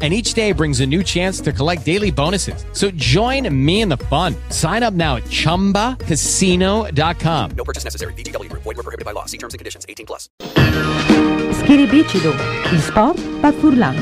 And each day brings a new chance to collect daily bonuses. So join me in the fun. Sign up now at chumbacasino.com. No purchase necessary. Group. Void were prohibited by law. See terms and conditions. 18 plus. Schiribicido, il sport per Furlan.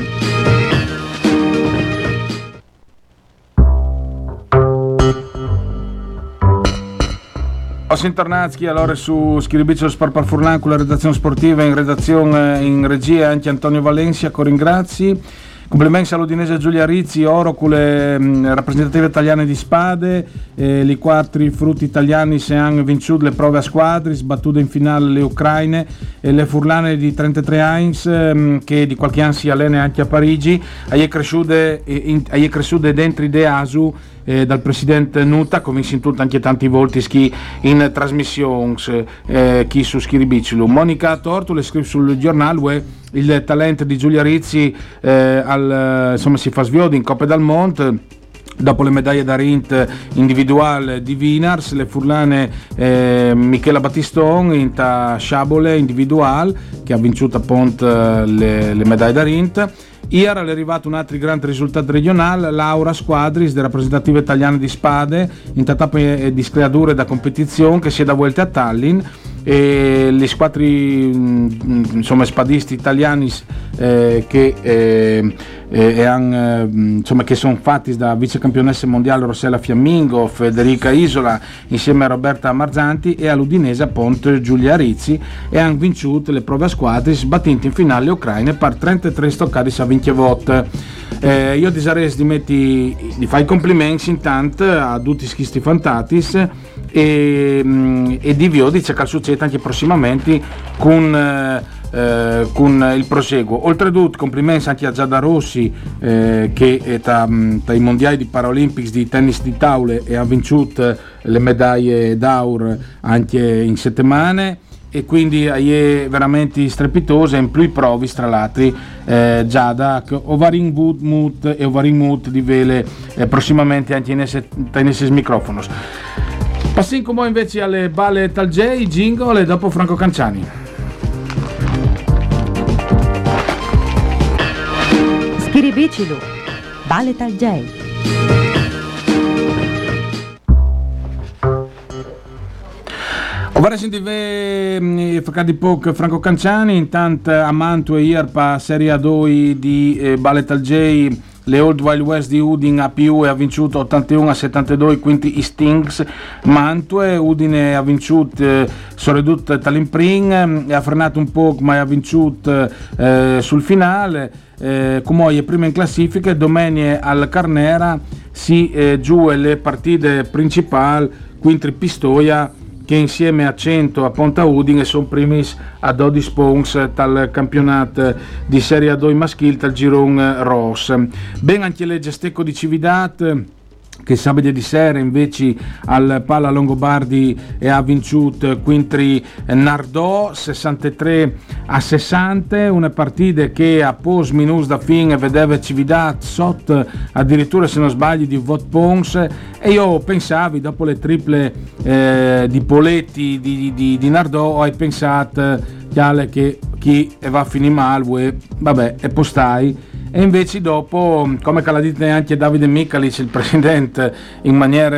Ossin Tornazzi, allora su Schiribizio Sport per Furlan con la redazione sportiva in redazione in regia anche Antonio Valencia, Coringrazzi. Complimenti all'Udinese Giulia Rizzi, oro le mh, rappresentative italiane di spade, eh, i quattro frutti italiani se hanno vinto le prove a squadri, sbattute in finale le ucraine e le furlane di 33 Heinz mh, che di qualche anno si allena anche a Parigi, è cresciute, eh, in- è cresciute dentro de Asu eh, dal presidente Nuta, convinto anche tanti volti ski in trasmissioni eh, chi su Schiribicilu. Monica Tortule scrive sul giornale "Ue, il talento di Giulia Rizzi eh, al, insomma, si fa sviodo in Coppa dal Monte. Dopo le medaglie da Rint individuale di Vinars, le furlane eh, Michela Battiston in Sciabole individual che ha vinto appunto le, le medaglie da Rint. Ieri è arrivato un altro grande risultato regionale, Laura Squadris, della rappresentativa italiana di spade, in tappe di screature da competizione che si è da volte a Tallinn e gli squadri mh, insomma, spadisti italiani eh, che, eh, eh, han, eh, insomma, che sono fatti da vicecampionessa mondiale Rossella Fiammingo, Federica Isola insieme a Roberta Marzanti e all'Udinese appunto Giulia Rizzi e hanno vinto le prove a squadri sbattendo in finale le ucraine per 33 stoccati a 20 volte. Eh, io disarei di di fare i complimenti intanto a tutti i schisti fantatis e, mm, e di Vio dice che succede anche prossimamente con, eh, eh, con il proseguo. Oltretutto complimenti anche a Giada Rossi eh, che mm, i mondiali di Paralimpics di tennis di taule e ha vinto le medaglie d'Aur anche in settimane e quindi è veramente strepitosa in più i provi tra l'altro eh, Giada Ovarin Wood Mood e Ovarin Mood di vele eh, prossimamente anche in esses microfonos passiamo invece alle balle tal J jingle e dopo Franco Canciani Schiribicido, Baletal J. Ora sentive fa di poco Franco Canciani, intanto a Mantua ieri per Serie A2 di eh, Ballet al J le Old Wild West di Udine a più e ha vinto 81 a 72 quindi i Stings Mantue Udine ha vinto eh, soprattutto Tallinn e ha frenato un po' ma ha vinto eh, sul finale. Eh, è prima in classifica domenica al Carnera si eh, giù le partite principali quindi Pistoia che insieme a 100 a Ponta Udine sono primis a 12 punti dal campionato di Serie A2 maschile dal Giron Ross. Ben anche le Gestecco di Cividat che sabato di sera invece al Palla Longobardi e ha vinto quintri Nardò 63 a 60 una partita che a pos minus da fine vedeva Cividat sotto addirittura se non sbaglio di Vot Pons. E io pensavi dopo le triple eh, di Poletti di, di, di Nardò hai pensato che chi va a finire male vabbè e postai e invece dopo, come l'ha detto anche Davide Michalic, il presidente, in maniera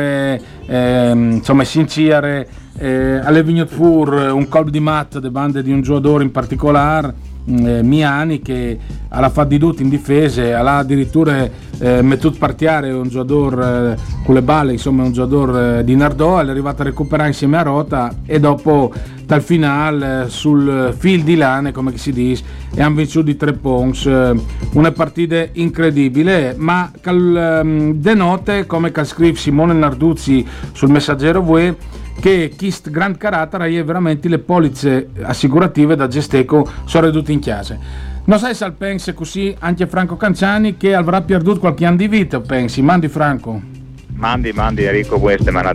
eh, insomma, sincere, eh, alle Vignot Fur un colpo di mat de bande di un giocatore in particolare, eh, Miani, che alla fa di tutto in difesa, ha addirittura eh, mettuto partiare un giocatore eh, con le balle, insomma un giocatore eh, di Nardò, è arrivato a recuperare insieme a Rota e dopo dal finale sul fil di lane come si dice e hanno vinto di tre punti una partita incredibile ma cal, um, denote come cal scrive Simone Narduzzi sul messaggero voi che questo grand carattere è veramente le polizze assicurative da Gesteco sono ridotte in chiesa non sai se pensi così anche Franco Canciani che avrà perduto qualche anno di vita pensi mandi Franco. Mandi, mandi Enrico, buona settimana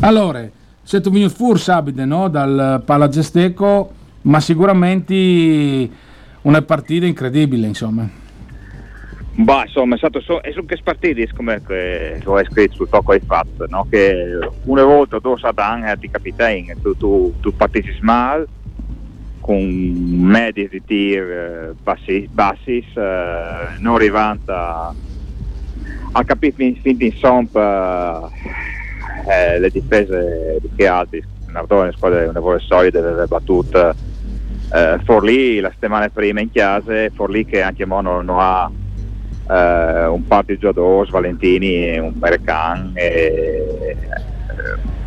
allora se tu vieni fuori sabato no, dal Palagesteco ma sicuramente una partita incredibile, insomma. Bah, insomma, è stato so, è su che come che lo hai scritto sul tocco hai fatto, no? che una volta tu sadan ti capitani, tu, tu, tu partiti mal con medie di tir eh, bassi, bassi eh, non arrivando a, a capire fin, fin in sompa eh, le difese di che altri, Nardone squadra una vuole solide, delle battute eh, Forlì la settimana prima in chiesa, Forlì che anche Mono non ha eh, un par di giocatori, Valentini, un Berkan e eh,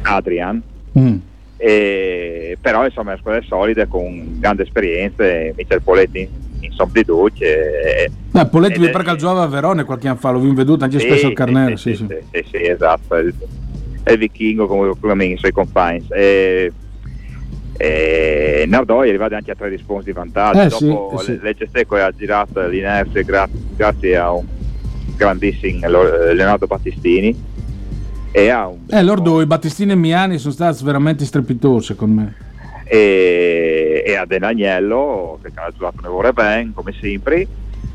Adrian. Mm. E, però insomma è una squadra solida con grande esperienza, Michel Poletti in Sompliduc. E, Beh, Poletti mi pare che giocava a Verone qualche anno fa, l'ho veduto anche spesso al Carnero. Sì, sì. sì, sì, sì, esatto, è il, è il vichingo come, come i suoi compagni. E, e Nardoi è arrivato anche a tre risponsi di vantaggio. Eh, Dopo sì. Legge Stecco ha girato l'inerzia gra- grazie a un grandissimo Leonardo Battistini e a un Eh, loro i Battistini e Miani sono stati veramente strepitosi, secondo me. e, e a Denagnello che ha giocato un lavoro bene come sempre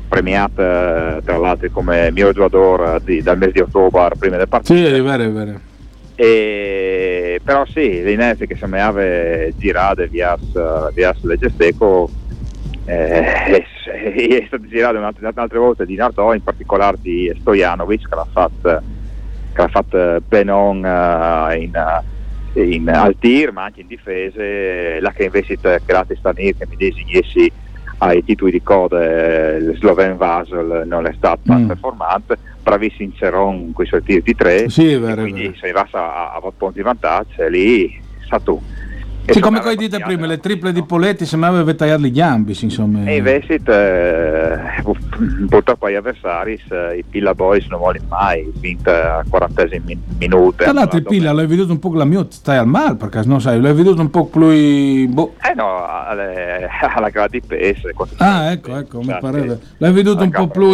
premiato eh, tra l'altro come mio giocatore di- dal mese di ottobre prima del partito Sì, è vero, è vero. E, però sì, l'inerzia che sembrava girare via, via Legge Stecco eh, è, è stato girato un'altra, un'altra volta di Nardò, in particolare di Stojanovic che l'ha fatto, che l'ha fatto Benon eh, in, eh, in al tir ma anche in difesa, la che invece create Stanir che mi designessi ai titoli di coda eh, il Sloven Vasel non è stato Mm. performante, bravissimo Ceron con i suoi tiri di tre Sì, vero, quindi vero. se arrivasse a, a, a punti di vantaggio lì sa tu Sì, come insomma, hai detto prima, le triple di? Poletti sembrava aveva tagliato gli ambi, insomma. e invece eh, purtroppo agli avversari eh, i Pilla Boys non vogliono mai vinta a 40 min- minuti Tra l'altro il Pilla l'hai veduto un po' la mia stai al mal, perché non sai, l'hai veduto un po' più... boh. eh no alle- alla gara di PS Ah, ecco, ecco, mi pareva. L'hai veduto un po' più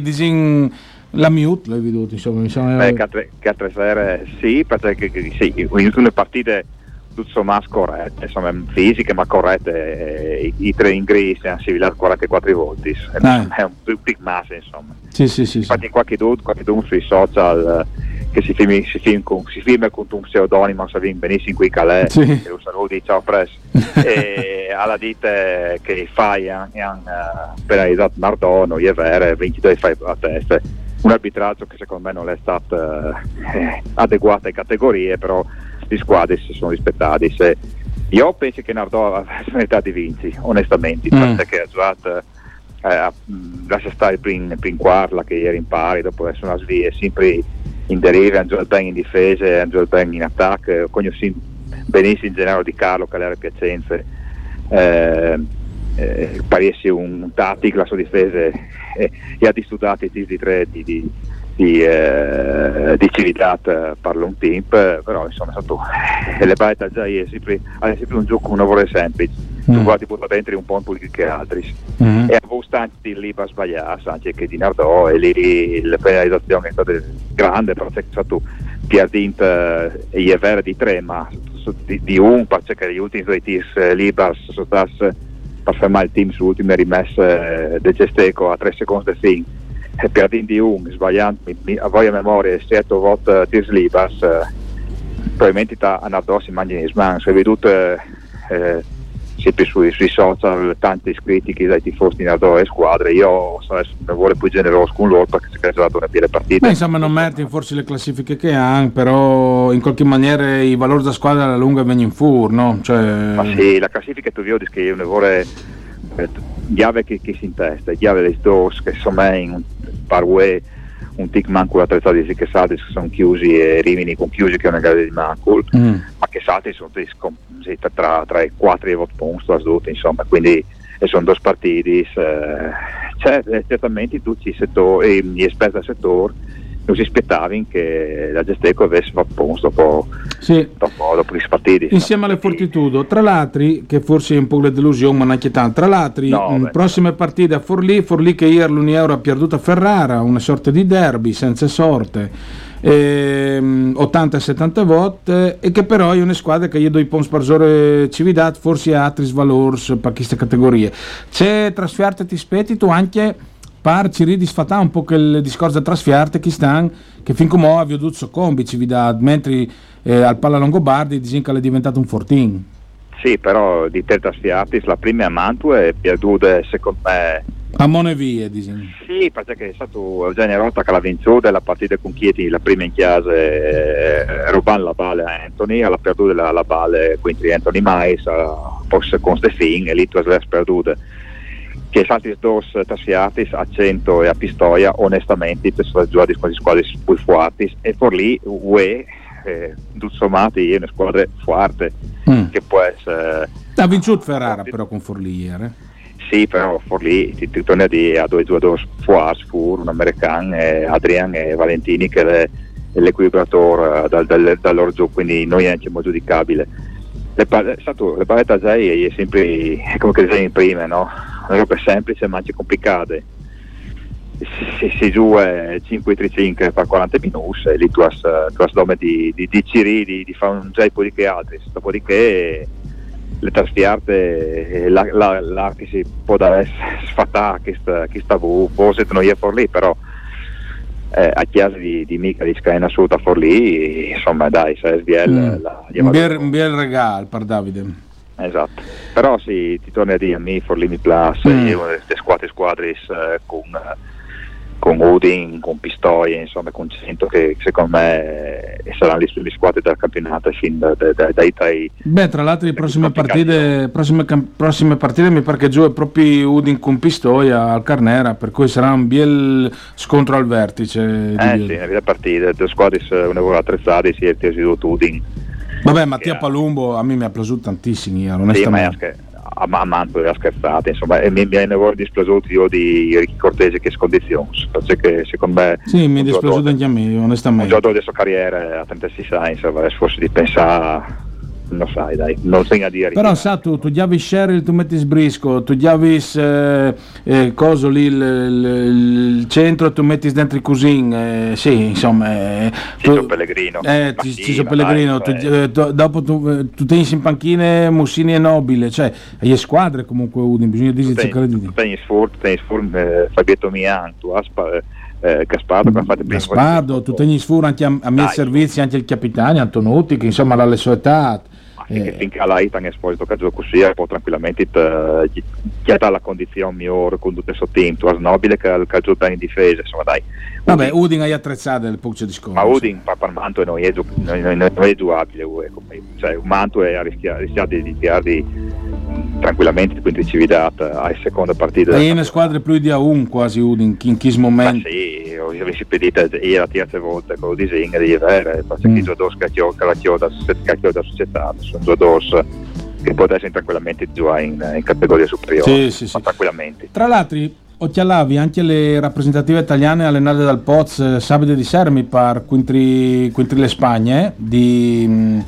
disin... La mute l'hai veduto, insomma, sembra... Beh, che altre, che altre sere sì, perché sì, in alcune partite tutto sommato corrette, insomma fisiche ma corrette, eh, i, i tre ingresi hanno civilato 44 voti, è, Ah. è un big- mass insomma. Sì, sì, sì. sì. Infatti qualche dude, qualche dude sui social eh, che si firma, si firma con, si firma con un pseudonimo, sapete benissimo qui Calais, Sì. e lo saluti, ciao Press, e alla dite che i FAI hanno eh, penalizzato Mardono, è vero, 22 FAI a testa, un arbitraggio che secondo me non è stato eh, adeguato alle categorie, però le squadre si sono rispettati. Se, io penso che Nardò ha la di vinci, onestamente, Mm. perché giocato eh, mh, lascia stare prima in quarta che ieri in pari dopo essere una svia sempre in deriva giocato bene in difesa giocato bene in attacco conosci benissimo il generale Di Carlo che era Piacenza eh, eh, paresse un, tattico la sua difesa eh, e ha distudato i tiri di tre di, di, di, eh, di civiltà per un team però insomma è stato e le batte già ieri sempre, è sempre un gioco un lavoro semplice Mm. tu guardi pure dentro un po' più che altri Mhm. e avevo stanti lì per sbagliare anche che di Nardò e lì la penalizzazione è stata grande però c'è stato Piardint e è vero di tre ma di, di un perché gli ultimi due tirs eh, lì per, fermare il team sull'ultima rimessa eh, del Gesteco a tre secondi del fin e Piardint di un sbagliando mi, mi, a voi a memoria 7 volte eh, tirs libas eh, probabilmente ta- a Nardò si in è veduto eh, eh, sempre sui, sui social tanti iscritti che dai tifosi di Nardò e squadre io sono vuole più generoso con loro perché si è dato una piena partita Beh, insomma, non meriti forse le classifiche che hanno, però in qualche maniera i valori della squadra alla lunga vengono in fur, no? Cioè... Ma sì, la classifica tu vedi che io ne vorrei eh, chiave che, che si in testa, chiave dei dos che insomma in un parue un tic manco la trezza di che salti sono chiusi e Rimini con chiusi che è una gara di Mancul, Mm. ma che salti sono tra, tra, tra i 4 e i 8 punti insomma, quindi e sono due partiti, eh, eh, certamente tutti i settori, gli esperti del settore non si aspettavano che la Gesteco avesse fatto punti dopo, Sì. dopo, dopo gli partiti. Insieme alle Fortitudo, tra l'altro, che forse è un po' la delusione, ma neanche tanto, tra l'altro, No, beh. prossime partite a Forlì, Forlì che ieri l'Uni Euro ha perduto a Ferrara, una sorta di derby senza sorte. ehm, 80 e 70 voti che però è una squadra che io do i pons sparsore cividat forse ha altri valori per queste categorie c'è trasferte ti spetti tu anche par ci ridisfatà un po' che il discorso da trasferte che stanno che fin come ho avuto combi cividat mentre eh, al Palla Longobardi che è diventato un fortin Sì, però di te trasfiarti, la prima a Mantua è perduta secondo me a Monevie dicono Sì, perché è stato Eugenio Rotta che l'ha vinto la partita con Chieti, la prima in chiesa, eh, rubando la balle a Anthony, ha perduto la, la balle contro Anthony Mais, poi con Stefin e lì tu hai perduto. Che salti due trasfiati a 100 e a Pistoia, onestamente, per con le squadre forti e per lì UE, eh, tutto sommato, è una squadra forte Mm. che può essere... ha vinto Ferrara però con Forlì ieri eh. Sì, però Forlì ti, ti torna dire a due giocatori forti, Fur, un americano, e Adrian e Valentini che è, l'equilibratore dal, dal, dal loro gioco, quindi noi è molto giudicabile. Le, pa- è stato, le palette a Zai è sempre come che dicevi prima, no? Una roba semplice ma anche complicate. Se si gioca 5-3-5 per 40 minuti e lì tu hai, nome di, di, di Ciri, di, di fare un gioco di che altri, dopodiché le trasfiarte eh, la, la, l'arte si può dare sfatare che sta, che sta forse non è fuori lì però eh, a chiesa di, di mica di Scaina assoluta fuori lì insomma dai se SVL Mm. la, un, bel, un bel regalo per Davide esatto però sì ti torni a dire a me mi piace Mm. io queste squadre squadre eh, con eh, con Udin, con Pistoia, insomma con Cento che secondo me eh, saranno le, le squadre del campionato fin da- da- da- dai dai Beh, tra l'altro le prossime partite, prossime, prossime partite mi pare che giù è proprio Udin con Pistoia al Carnera, per cui sarà un bel scontro al vertice. Eh sì, nelle partite, le squadre sono attrezzate, si è teso Udin. Vabbè, Mattia Palumbo a me mi ha piaciuto tantissimo, ieri, Sì, ma è onestamente. scher- a, Manto era scherzato, insomma, e mi, mi è lavoro dispiaciuto io di Ricky Cortese che condizioni, perché secondo me Sì, mi è un dispiaciuto anche a me, un onestamente. giocatore della sua carriera a 36 anni, forse di pensare, non sai, dai, non tenga a dire. Però sa tu, tu già Cheryl, tu metti sbrisco, tu già eh, eh, coso lì il, il- il centro, tu metti dentro i cusin, eh, sì, insomma. eh, Ciccio tu- Pellegrino. Eh, Ciccio ma Pellegrino, dai, tu- eh. eh, do- dopo tu, eh, tu in panchine Mussini e Nobile, cioè, le squadre comunque Udin, bisogna dire cercare di Tu Tenis Furt, Tenis Furt, eh, Fabietto Mian, tu Aspa, eh, Gaspardo, che ha fatto Gaspardo, tu tieni sfuro anche a, a miei Dai. servizi, anche il capitano Antonuti, che insomma ha le sue età. Che Eh, finché la Itan Esposito che gioca così può tranquillamente te- chi chi ha la condizione migliore con tutto il suo team tu hai nobile che, che gioca in difesa insomma dai vabbè, Udin- hai attrezzato il puccio di scorso. ma Udin per, Manto non è, è giocabile eh, cioè un Manto è rischiare, rischiare di, tirarli tranquillamente quindi civiltà a seconda partita È una squadra più di a un quasi Udin, in chi ma momento. sì, avessi pedito io la terza volta con il disegno di avere perché Mm. i giocatori che ho- che la chioda che società sono giocatori che potessero tranquillamente giocare in, in categoria superiore Sì, sì, sì. Tra l'altro, occhialavi anche le rappresentative italiane allenate dal Poz eh, sabato di sera, mi pare, quintri, quintri le Spagne, di, mm,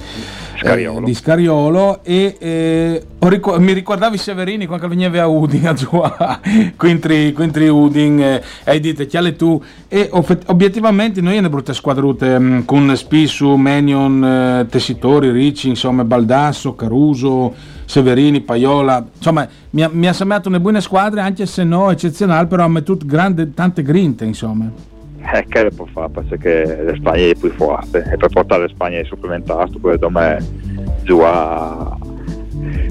Scariolo. di Scariolo e eh, ric- mi ricordavi Severini quando veniva a Udin a giocare, quintri, quintri Udin, eh, e detto, chiale tu, e off- obiettivamente noi abbiamo brutte squadrute mm, con Spissu, Menion, eh, Tessitori, Ricci, insomma Baldasso, Caruso, Severini, Paiola, insomma mi ha, mi ha sembrato una buona squadra anche se no eccezionale, però ha messo grande, tante grinte insomma. Eh, che le può fare? Perché la Spagna è più forte. E per portare la Spagna a supplementare quello me giocare.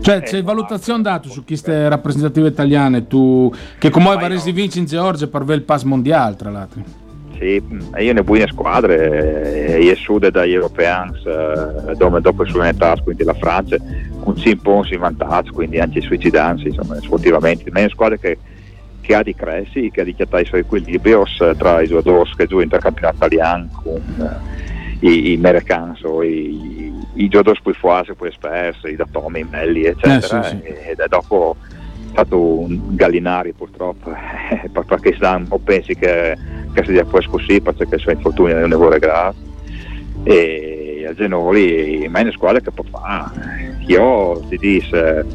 Cioè Eh, c'è valutazione dato su queste rappresentative italiane, tu che come Ma vorresti io- vincere in Georgia per avere il pass mondiale tra l'altro. Sì, io ne buone squadre, eh, io sud dagli europeans, eh, dove dopo il suo quindi la Francia, con 5 punti in vantaggio, quindi anche suicidansi, insomma, sportivamente. Ma è una squadra che, che ha di cresci, che ha di chiattare i suoi equilibri tra i giocatori che giocano in campionato italiano con eh, i, i americani o i, i giocatori più forti, più esperti, i Datomi, i Melli, eccetera. Eh, sì, sì. E, ed è dopo stato un Gallinari purtroppo per- perché un po' pensi che, che sia poi così perché il suo infortunio non ne vuole grave e a Genoli ma è una squadra che può fare io ti dico eh,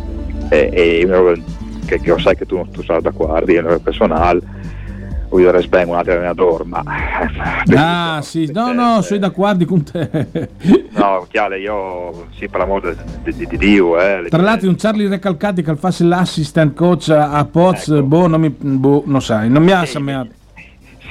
e, e io- che, che lo sai che tu, tu sarai d'accordo io personale voglio dire un altro allenatore, ma... Ah sì, no no, sono d'accordo con te. no, chiaro, io sì, per l'amore di, di, di Dio. Eh, Tra l'altro un Charlie Recalcati che fa l'assistant coach a Poz, ecco. boh, non, mi, boh, non sai, non mi ha sì,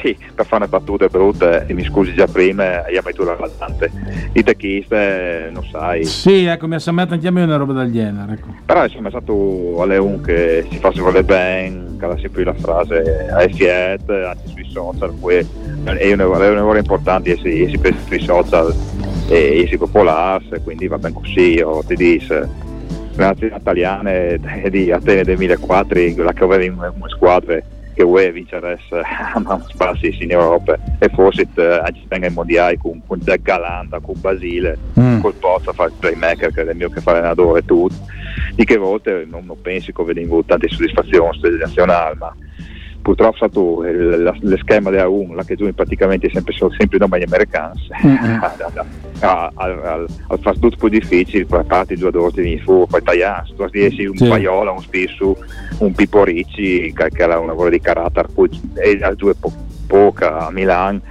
sì, per fare una battute brutte, e mi scusi già prima, io tu la tante. I tecchiste, non sai. Sì, ecco, mi ha sembrato anche a me una roba del genere. Ecco. Però insomma è stato a Leon che si fa vuole bene, che la sempre la frase a Fiat, anche sui social, poi è un lavoro importante, si, si pensa sui social e si popolare, quindi va bene così, io ti dico le nazioni italiane di Atene 2004, la che aveva in squadre che vuoi vincere a spassi in Europa e forse eh, anche nei mondiali con, con Jack Galanda, con Basile, mm. col Pozza fa il playmaker che è il mio che fa allenatore e tutto. Di che volte non, non pensi che venivo tante soddisfazioni nazionali, ma purtroppo è stato lo schema della 1 la che tu praticamente sempre, sempre i nome americani mm-hmm. al, fast food più difficile di due dosi di fu poi tagliare tu riesci un sì. paiola un spisso un Pippo Ricci che, che era un lavoro di carattere poi e a due po- poca a Milano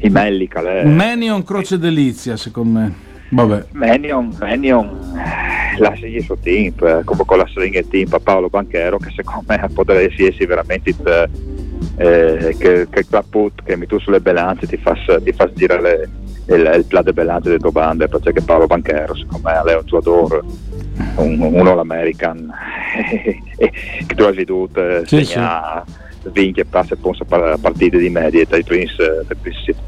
i Mellica Menion Croce Delizia secondo me Vabbè. Menion, Menion la segni su team, come con la stringa team a Paolo Banchero che secondo me potrebbe essere veramente eh, che, che put, che mi tu sulle belance ti fa, ti fa girare il, il plat de belance delle tue bande perché Paolo Banchero secondo me è un adoro un, uno l'American che tu hai veduto eh, sì, segna sì. vince e passa e partite di medie tra i Twins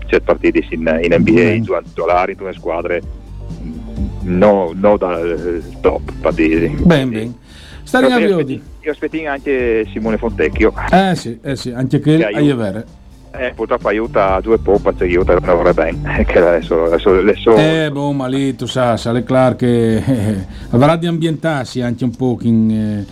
c'è partite in, in NBA mm. due dollari in due squadre no, no dal top per dire. Ben, ben. Stare Viodi. Io aspetto anche Simone Fontecchio. Eh sì, eh sì anche che hai vero. Eh, purtroppo aiuta due poppe, ci aiuta a lavorare bene, che adesso, adesso, adesso... Eh, boh, ma lì tu sai, sale clar che eh, avrà di ambientarsi anche un po' in, eh,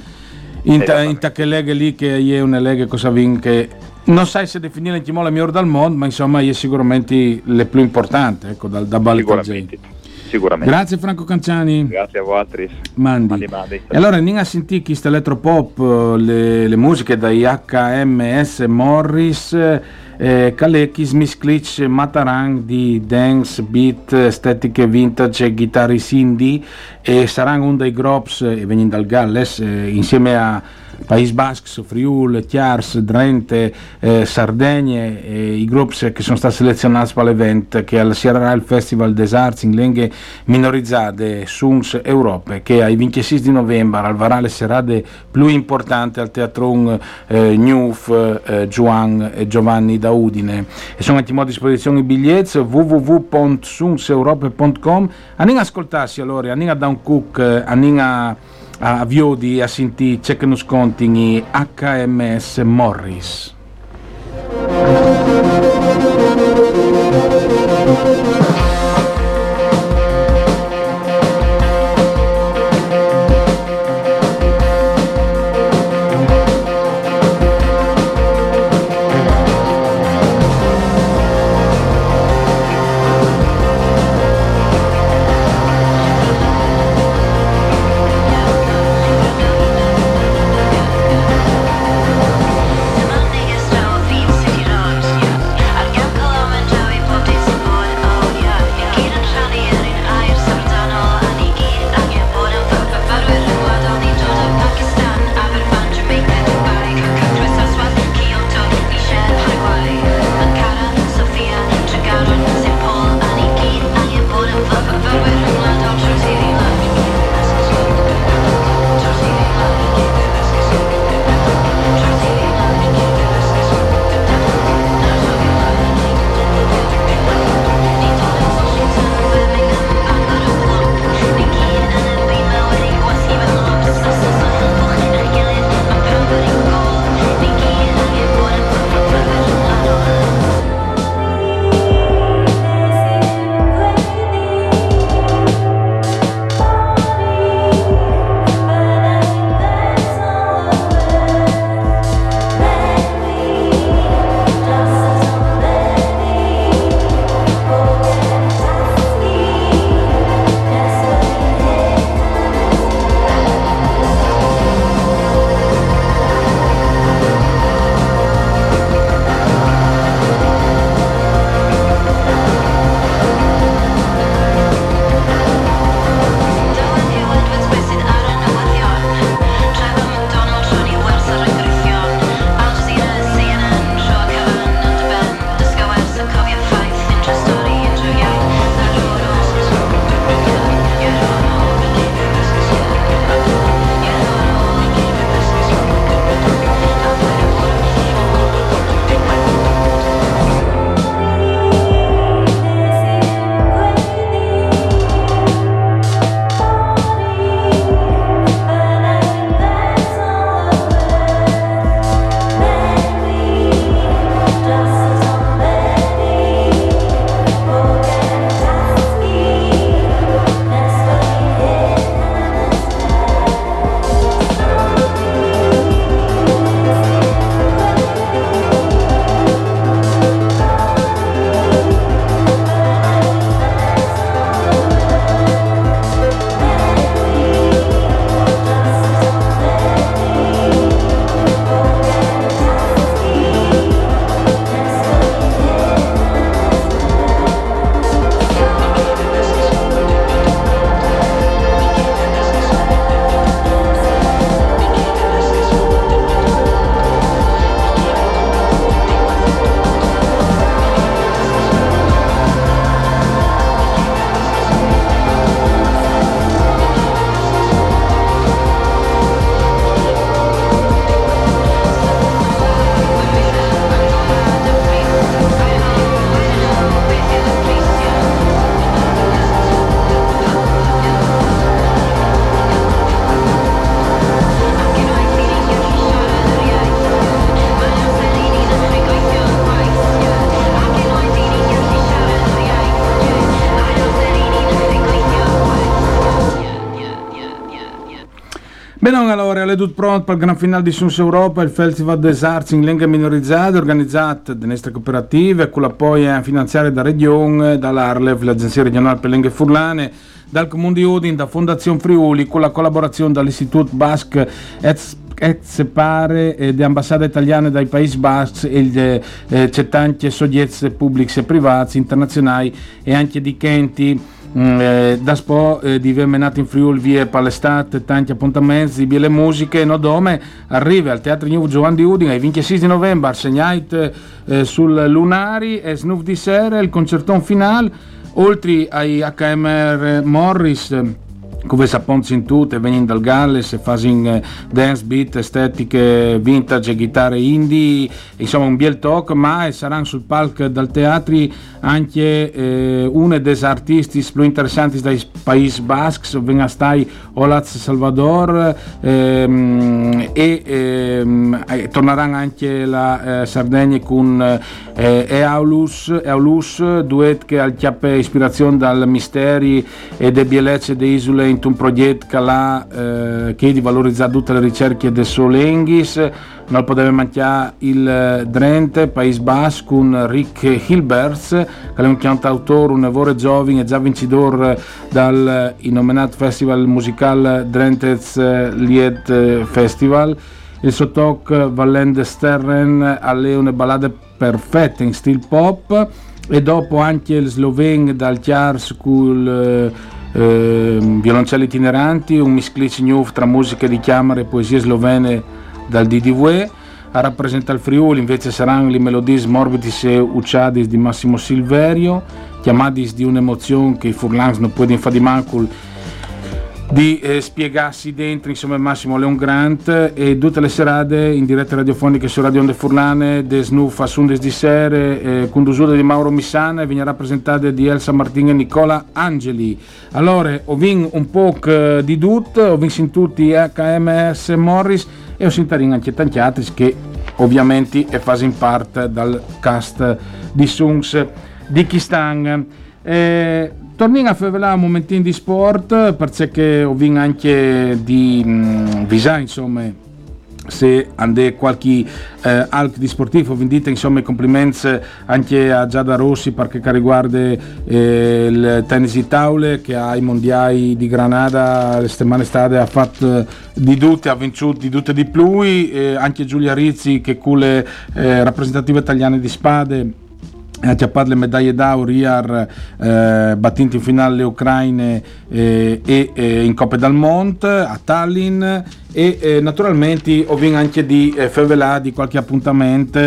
in, ta, in ta che leghe lì che è una lega cosa vin che non sai se definire in la migliore dal mondo, ma insomma è sicuramente le più importanti, ecco, da, da Sicuramente sicuramente. Grazie Franco Canciani. Grazie a voi. Mandi. mandi, mandi. E allora andiamo a sentire questo elettropop, le, le musiche dai HMS Morris, eh, Kalekis, Misklitch, Matarang di dance, beat, estetiche vintage, chitarri indie e saranno uno dei groups, e venendo dal Galles, eh, insieme a País Basques, Friul, Chiars, Drente, eh, Sardegna e i gruppi che sono stati selezionati per l'evento che al Sierra il Festival des Arts in lingue minorizzate Suns Europe che ai 26 di novembre al varale serate più importante al Teatron eh, Newf, eh, Juan e Giovanni da Udine. E sono a disposizione i biglietti www.sunseurope.com andiamo a ascoltarsi allora, andiamo a da un cook, andiamo a a Viodi a sentire check nos conti HMS Morris. Alle tutto pronto per il Gran Finale di Suns Europa, il Festival des Arts in lingua minorizzata, organizzato da nostre cooperative, con l'appoggio finanziario da Regione, dall'Arlev, l'Agenzia regionale per le lingue furlane, dal Comune di Udin, da Fondazione Friuli, con la collaborazione dall'Istituto Basque et separe eh, di ambassade italiane dai Paesi Baschi e eh, eh, c'è tante soggetti pubblici e privati internazionali e anche di Kenti eh, da spo eh, di menati in Friuli via palestate, tanti appuntamenti, via le musiche, no dome arriva al Teatro New Giovanni di Udine il 26 di novembre, segnate eh, sul Lunari e Snuff di sera il concertone finale, oltre ai HMR Morris come sapponzi in tutte, venendo dal Galles, facendo dance beat, estetiche vintage, chitarre indie, insomma un bel talk, ma saranno sul palco dal teatro anche eh, uno dei artisti più interessanti dai Paesi Baschi, venga stai Olaz Salvador ehm, e ehm, eh, torneranno anche la eh, Sardegna con eh, Eaulus, Eaulus, duet che ha chiappe ispirazione dal misteri e delle bellezze delle isole in un progetto che, eh, che di valorizzare tutte le ricerche del Solenghis non poteva mancare il Drente, Paese Basco, con Rick Hilberts, che è un cantautore, un lavoro giovane e già vincitore dal innominato festival musicale Drentez Lied Festival. Il suo talk Vallende Sterren ha una ballate perfette in stile pop e dopo anche il Sloven dal Chiars con eh, violoncelli itineranti, un misclic new tra musica di chiamare e poesie slovene dal DDV. A rappresentare il Friuli invece saranno le melodie morbidis e ucciadis di Massimo Silverio, chiamati di un'emozione che i furlans non possono fare di mancul di eh, spiegarsi dentro insomma Massimo Leon Grant e tutte le serate in diretta radiofoniche su Radio Onde Furlane de Snuffa Sundes di Sere eh, con l'usuda di Mauro Missana e viene rappresentata di Elsa Martin e Nicola Angeli. Allora ho vinto un po' di tutto ho vinto in tutti HMS Morris e ho sentito anche tanti altri che ovviamente fanno parte dal cast di Sungs di Kistan eh, Torniamo a fare un momentino di sport perché ho vinto anche di mh, Visa, insomma, se ande qualche eh, altro di sportivo vendite insomma complimenti anche a Giada Rossi perché riguarda eh, il tennis di taule che ai mondiali di Granada le settimane state ha fatto di tutte ha vinto di tutte di più eh, anche Giulia Rizzi che con le eh, rappresentative italiane di spade ha chiappato le medaglie d'oro IAR eh, battendo in finale le ucraine eh, e eh, in Coppa dal Mont a Tallinn e eh, naturalmente ho vinto anche di eh, fevelà di qualche appuntamento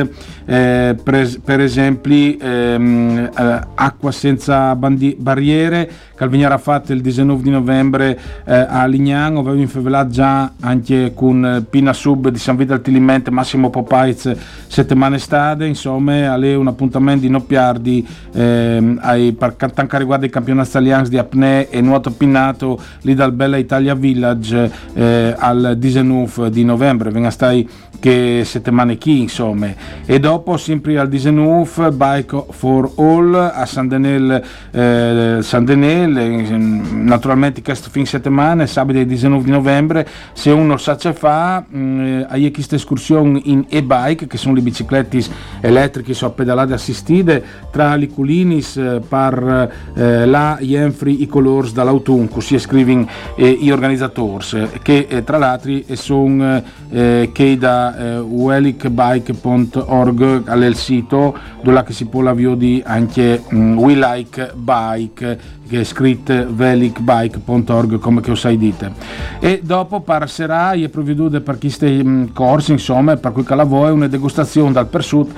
eh, per, per, esempio ehm, eh, acqua senza bandi- barriere. Che veniva fatto il 19 di novembre eh, a Lignano avevo infevelato già anche con Pina Sub di San Vito al Tilimente Massimo Popaiz settimane stade. Insomma è un appuntamento di Noppiardi ehm, ai, per quanto riguarda i campionati italiani di apnea e nuoto pinnato lì dal Bella Italia Village eh, al 19 di novembre, venga stai che settimane chi insomma. E dopo sempre al 19 Bike for All a San Denel, eh, Denel naturalmente questo fin settimana sabato 19 di novembre. Se uno sa ce fa mh, hai questa escursione in e-bike che sono le biciclette elettriche so pedalate assistite tra i culinis eh, per eh, la Jenfri i colors dall'autunno così scrivono eh, gli organizzatori che eh, tra l'altro sono eh, che da eh, welikbike.org al sito dove si può di anche um, We Like Bike che è scritto velicbike.org come che sai dite. E dopo passerà e provveduto per questi mm, corsi insomma per cui la voi una degustazione dal Persut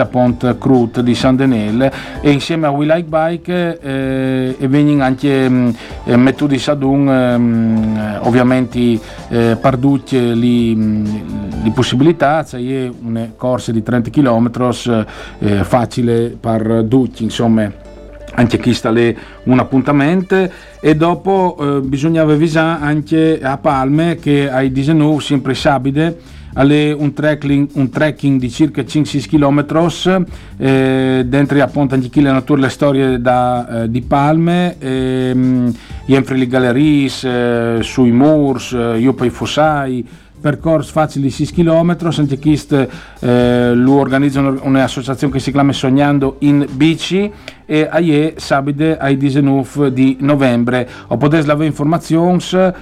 a Pont Crut di San Denel e insieme a We Like Bike eh, e vengono anche mm, eh, metodi sadun eh, ovviamente eh, parducce le possibilità c'è una corsa di 30 km eh, facile per ducci insomma anche chi sta lì un appuntamento. E dopo eh, bisognava avvisare anche a Palme che ai 19 sempre sabide un trekking, un trekking di circa 5-6 km eh, dentro appunto anche chi le nature le storie da, eh, di Palme ehm, Jenfrili Galleries eh, sui Moors eh, io poi Fossai percorso facile di 6 km, Santichist eh, lo organizza un'associazione che si chiama Sognando in Bici e aie sabide ai 19 di novembre. O potete avere informazioni eh,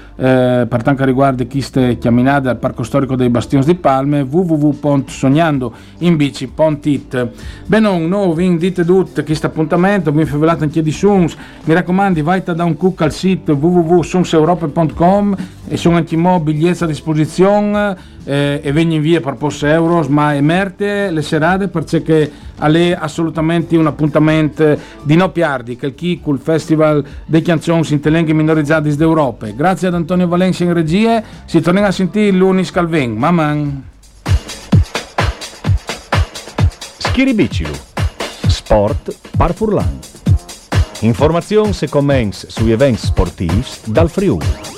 per tanto riguarda chi sta camminando al Parco Storico dei Bastions di Palme www.sognandoinbici.it Bene, no, vi dite tutto questo appuntamento, vi favelate anche di Suns, mi raccomando vai da un cook al sito www.sunseurope.com e sono anche biglietti a disposizione eh, e vengono via per post euro, ma emerte le serate perché è assolutamente un appuntamento di no piardi che chi col Festival dei canzoni in telenghe minorizzati d'Europa. Grazie ad Antonio Valencia in regie, si torna a sentire l'Unis Calvin. Maman. Schiribicilu. Sport par Furlan. Informazioni e commenti sugli eventi sportivi dal Friuli.